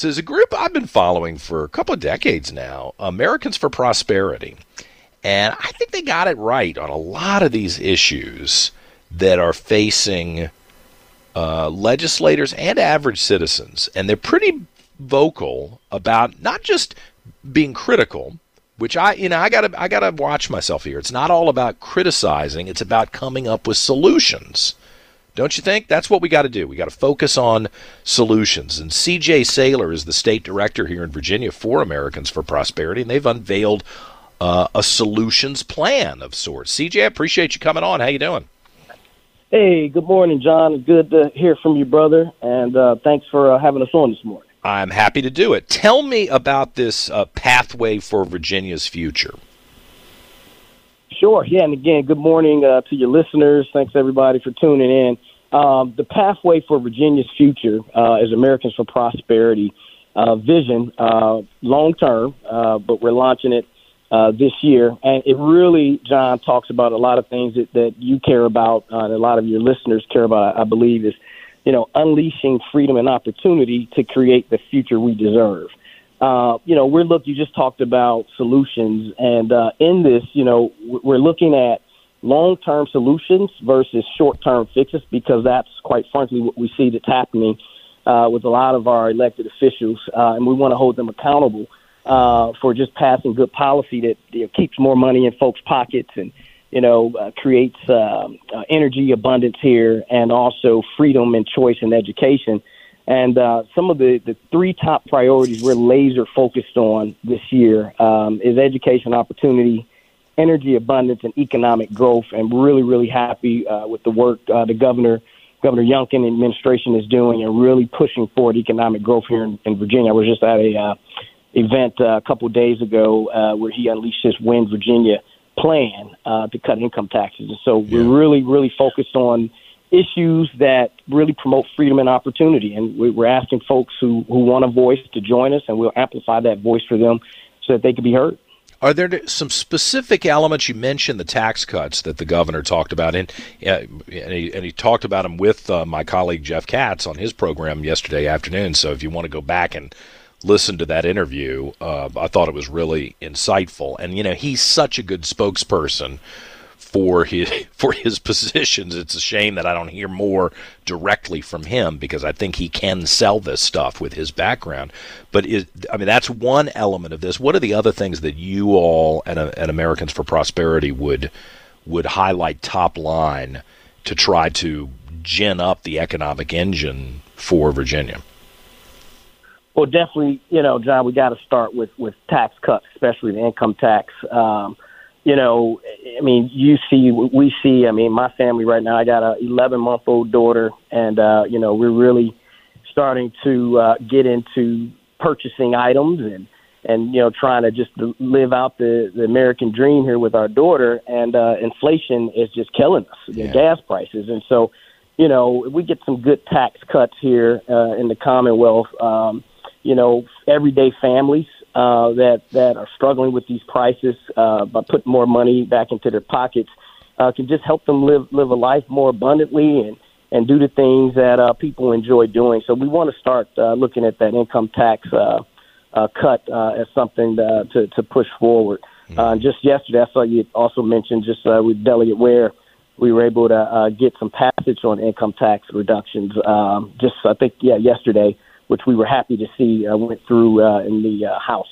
There's a group I've been following for a couple of decades now, Americans for Prosperity. And I think they got it right on a lot of these issues that are facing uh, legislators and average citizens. And they're pretty vocal about not just being critical, which I you know I gotta I gotta watch myself here. It's not all about criticizing; it's about coming up with solutions. Don't you think? That's what we got to do. We got to focus on solutions. And CJ Saylor is the state director here in Virginia for Americans for Prosperity, and they've unveiled uh, a solutions plan of sorts. CJ, I appreciate you coming on. How you doing? Hey, good morning, John. Good to hear from you, brother, and uh, thanks for uh, having us on this morning. I'm happy to do it. Tell me about this uh, pathway for Virginia's future. Sure. Yeah, and again, good morning uh, to your listeners. Thanks everybody for tuning in. Um, the pathway for Virginia's future uh, is Americans for Prosperity uh, vision, uh, long term, uh, but we're launching it uh, this year. And it really, John, talks about a lot of things that, that you care about uh, and a lot of your listeners care about, I believe, is, you know, unleashing freedom and opportunity to create the future we deserve. Uh, you know, we're look. You just talked about solutions, and uh, in this, you know, we're looking at long-term solutions versus short-term fixes because that's quite frankly what we see that's happening uh, with a lot of our elected officials, uh, and we want to hold them accountable uh, for just passing good policy that you know, keeps more money in folks' pockets and you know uh, creates uh, uh, energy abundance here and also freedom and choice in education. And uh, some of the, the three top priorities we're laser focused on this year um, is education opportunity, energy abundance, and economic growth. And really, really happy uh, with the work uh, the governor, Governor Youngkin administration is doing and really pushing forward economic growth here in, in Virginia. I was just at a uh, event uh, a couple of days ago uh, where he unleashed his Win Virginia plan uh, to cut income taxes. And so yeah. we're really, really focused on issues that really promote freedom and opportunity. And we're asking folks who, who want a voice to join us, and we'll amplify that voice for them so that they can be heard. Are there some specific elements you mentioned the tax cuts that the governor talked about, and uh, and, he, and he talked about them with uh, my colleague Jeff Katz on his program yesterday afternoon. So if you want to go back and listen to that interview, uh, I thought it was really insightful. And you know, he's such a good spokesperson for his for his positions. It's a shame that I don't hear more directly from him because I think he can sell this stuff with his background. But is, I mean, that's one element of this. What are the other things that you all and, and Americans for Prosperity would would highlight top line to try to gin up the economic engine for Virginia? Well, definitely, you know, John, we got to start with with tax cuts, especially the income tax. Um, you know, I mean, you see, we see. I mean, my family right now. I got a 11 month old daughter, and uh, you know, we're really starting to uh, get into purchasing items and and you know trying to just live out the the American dream here with our daughter. And uh, inflation is just killing us. Yeah. The gas prices, and so you know, we get some good tax cuts here uh, in the Commonwealth. Um, you know, everyday families uh, that that are struggling with these prices uh, by putting more money back into their pockets uh, can just help them live live a life more abundantly and and do the things that uh, people enjoy doing. So we want to start uh, looking at that income tax uh, uh, cut uh, as something uh, to to push forward. Mm-hmm. Uh, just yesterday, I saw you also mentioned just uh, with Delegate Ware, we were able to uh, get some passage on income tax reductions. Um, just I think yeah yesterday which we were happy to see uh, went through uh, in the uh, House.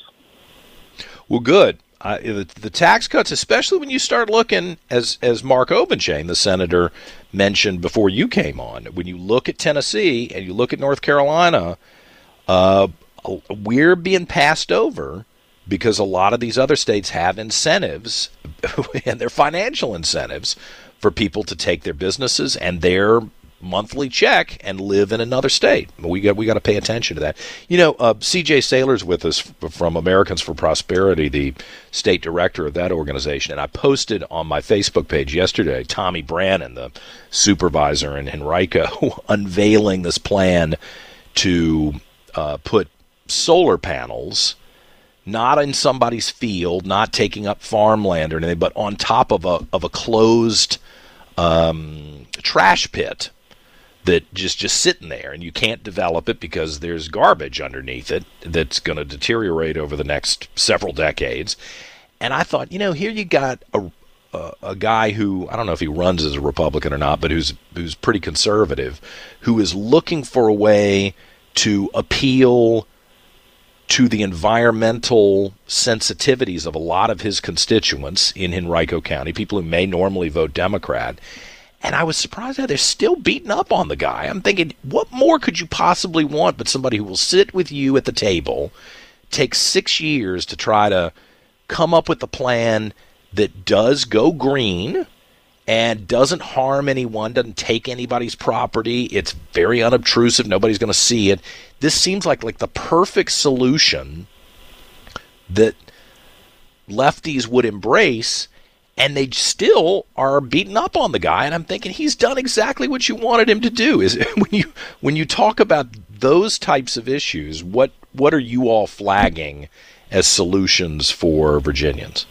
Well, good. Uh, the, the, tax cuts, especially when you start looking, as as Mark Obenshain, the senator, mentioned before you came on, when you look at Tennessee and you look at North Carolina, uh, we're being passed over because a lot of these other states have incentives, and they're financial incentives for people to take their businesses and their monthly check and live in another state. We got we got to pay attention to that. You know, uh, C.J. Saylor's with us from Americans for Prosperity, the state director of that organization, and I posted on my Facebook page yesterday Tommy Branin, the supervisor in Henrico, unveiling this plan to uh, put solar panels. Not in somebody's field, not taking up farmland or anything, but on top of a of a closed um, trash pit that just just sitting there and you can't develop it because there's garbage underneath it that's going to deteriorate over the next several decades. And I thought, you know, here you got a, a, guy who I don't know if he runs as a Republican or not, but who's who's pretty conservative, who is looking for a way to appeal to the environmental sensitivities of a lot of his constituents in Henrico County, people who may normally vote Democrat. And I was surprised how they're still beating up on the guy. I'm thinking, what more could you possibly want but somebody who will sit with you at the table, take six years to try to come up with a plan that does go green and doesn't harm anyone, doesn't take anybody's property. It's very unobtrusive. Nobody's going to see it. This seems like like the perfect solution that lefties would embrace and they still are beating up on the guy and I'm thinking he's done exactly what you wanted him to do. Is when you when you talk about those types of issues, what what are you all flagging as solutions for Virginians?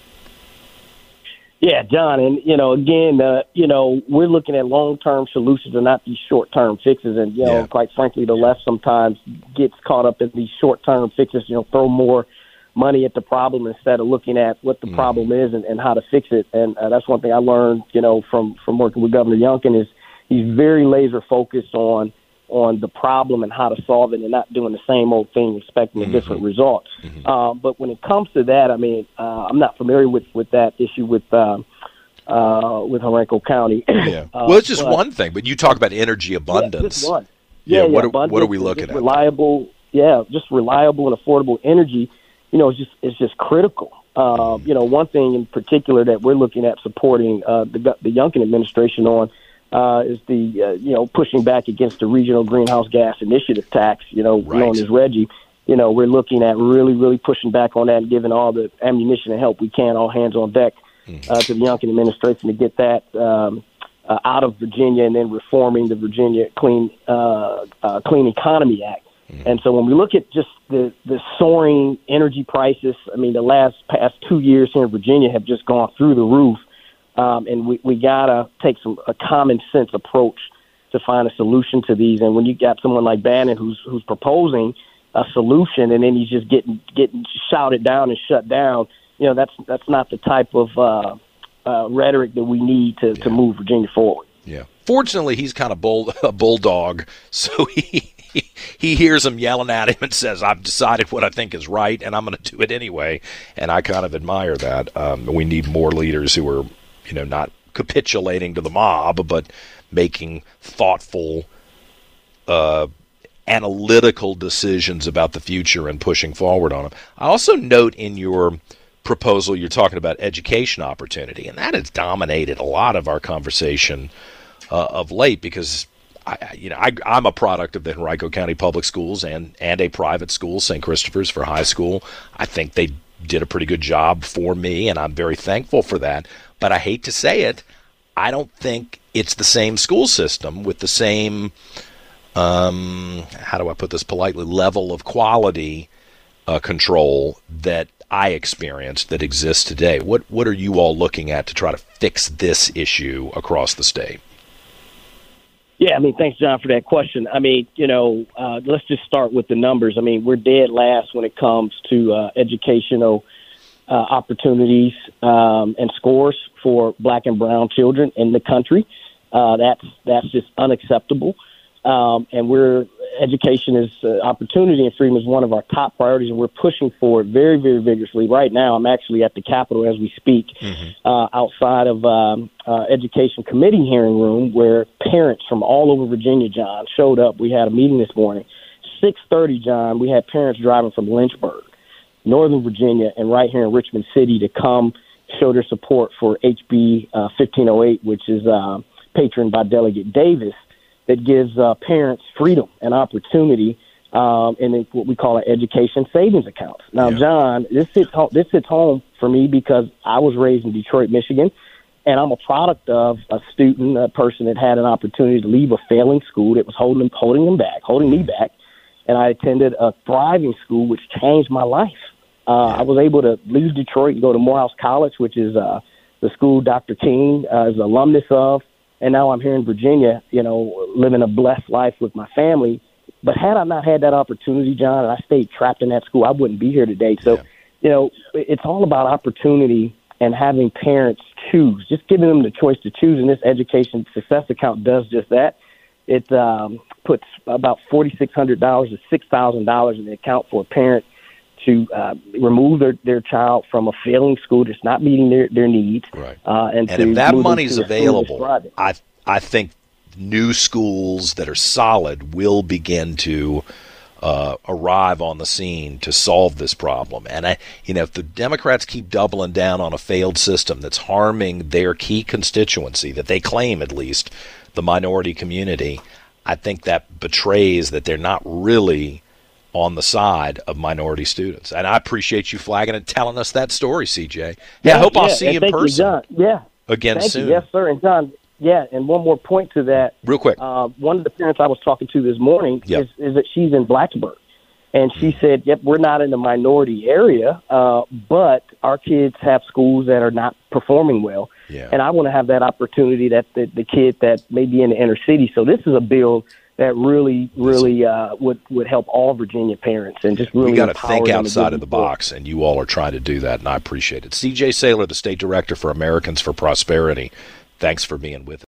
Yeah, John, and you know, again, uh, you know, we're looking at long-term solutions and not these short-term fixes. And you know, yeah. quite frankly, the left sometimes gets caught up in these short-term fixes. You know, throw more money at the problem instead of looking at what the mm. problem is and, and how to fix it. And uh, that's one thing I learned, you know, from from working with Governor Youngkin is he's very laser focused on on the problem and how to solve it and not doing the same old thing expecting mm-hmm. a different result. Mm-hmm. Uh, but when it comes to that, I mean, uh, I'm not familiar with, with that issue with uh, uh, with Henrico County. Yeah. uh, well, it's just but, one thing, but you talk about energy abundance. Yeah. Yeah, yeah, what, are, what are we looking at? Reliable, yeah, just reliable and affordable energy. You know, it's just it's just critical. Uh, you know, one thing in particular that we're looking at supporting uh, the the Youngkin administration on uh, is the uh, you know pushing back against the regional greenhouse gas initiative tax, you know, right. known as RGGI. You know, we're looking at really, really pushing back on that and giving all the ammunition and help we can, all hands on deck, mm. uh, to the Youngkin administration to get that um, uh, out of Virginia and then reforming the Virginia Clean uh, uh, Clean Economy Act. Mm. And so when we look at just the, the soaring energy prices, I mean, the last past two years here in Virginia have just gone through the roof um, and we we gotta take some a common sense approach to find a solution to these. And when you got someone like Bannon who's who's proposing a solution, and then he's just getting getting shouted down and shut down, you know that's that's not the type of uh, uh, rhetoric that we need to yeah. to move Virginia forward. Yeah. Fortunately, he's kind of bull, a bulldog, so he he hears him yelling at him and says, "I've decided what I think is right, and I'm going to do it anyway." And I kind of admire that. Um, we need more leaders who are you know, not capitulating to the mob, but making thoughtful, uh, analytical decisions about the future and pushing forward on them. I also note in your proposal you're talking about education opportunity, and that has dominated a lot of our conversation uh, of late because. I, you know, I, I'm a product of the Henrico County Public Schools and, and a private school, St. Christopher's for high school. I think they did a pretty good job for me, and I'm very thankful for that but I hate to say it, I don't think it's the same school system with the same, um, how do I put this politely, level of quality uh, control that I experienced that exists today. What what are you all looking at to try to fix this issue across the state? Yeah, I mean, thanks, John, for that question. I mean, you know, uh, let's just start with the numbers. I mean, we're dead last when it comes to uh, educational uh, opportunities um, and scores for black and brown children in the country. Uh, that's that's just unacceptable. Um, and we're education is uh, opportunity and freedom is one of our top priorities, and we're pushing for it very, very vigorously. Right now, I'm actually at the Capitol as we speak, mm-hmm. uh, outside of um, uh, Education Committee hearing room, where parents from all over Virginia, John, showed up. We had a meeting this morning. 6:30, John. We had parents driving from Lynchburg Northern Virginia and right here in Richmond City to come show their support for HB uh, 1508, which is uh, patroned by Delegate Davis, that gives uh, parents freedom and opportunity um, in what we call an education savings account. Now, yeah. John, this hits home, this hits home for me because I was raised in Detroit, Michigan, and I'm a product of a student, a person that had an opportunity to leave a failing school that was holding them, holding them back, holding me back, and I attended a thriving school which changed my life. Uh, I was able to leave Detroit and go to Morehouse College, which is uh, the school Dr. King uh, is an alumnus of. And now I'm here in Virginia, you know, living a blessed life with my family. But had I not had that opportunity, John, and I stayed trapped in that school, I wouldn't be here today. So, Yeah. you know, it's all about opportunity and having parents choose, just giving them the choice to choose. And this education success account does just that. It um, puts about forty six hundred dollars to six thousand dollars in the account for a parent to uh, remove their, their child from a failing school that's not meeting their, their needs. Right. Uh, and And if that money's to a school that's available. I I think new schools that are solid will begin to uh, arrive on the scene to solve this problem. And I, you know, if the Democrats keep doubling down on a failed system that's harming their key constituency, that they claim at least, the minority community, I think that betrays that they're not really on the side of minority students. And I appreciate you flagging and telling us that story, CJ. Yeah, I hope I'll see you in person John. Yeah. again Thank soon. you. Yes, sir. And John, yeah, and one more point to that. Real quick. Uh, one of the parents I was talking to this morning Yep. is, is that she's in Blacksburg. And she said, yep, we're not in the minority area, uh, but our kids have schools that are not performing well. Yeah. And I want to have that opportunity that the, the kid that may be in the inner city. So this is a bill that really, really uh, would, would help all Virginia parents and just really we got to think outside of the box, and you all are trying to do that, and I appreciate it. CJ Saylor, the state director for Americans for Prosperity, thanks for being with us.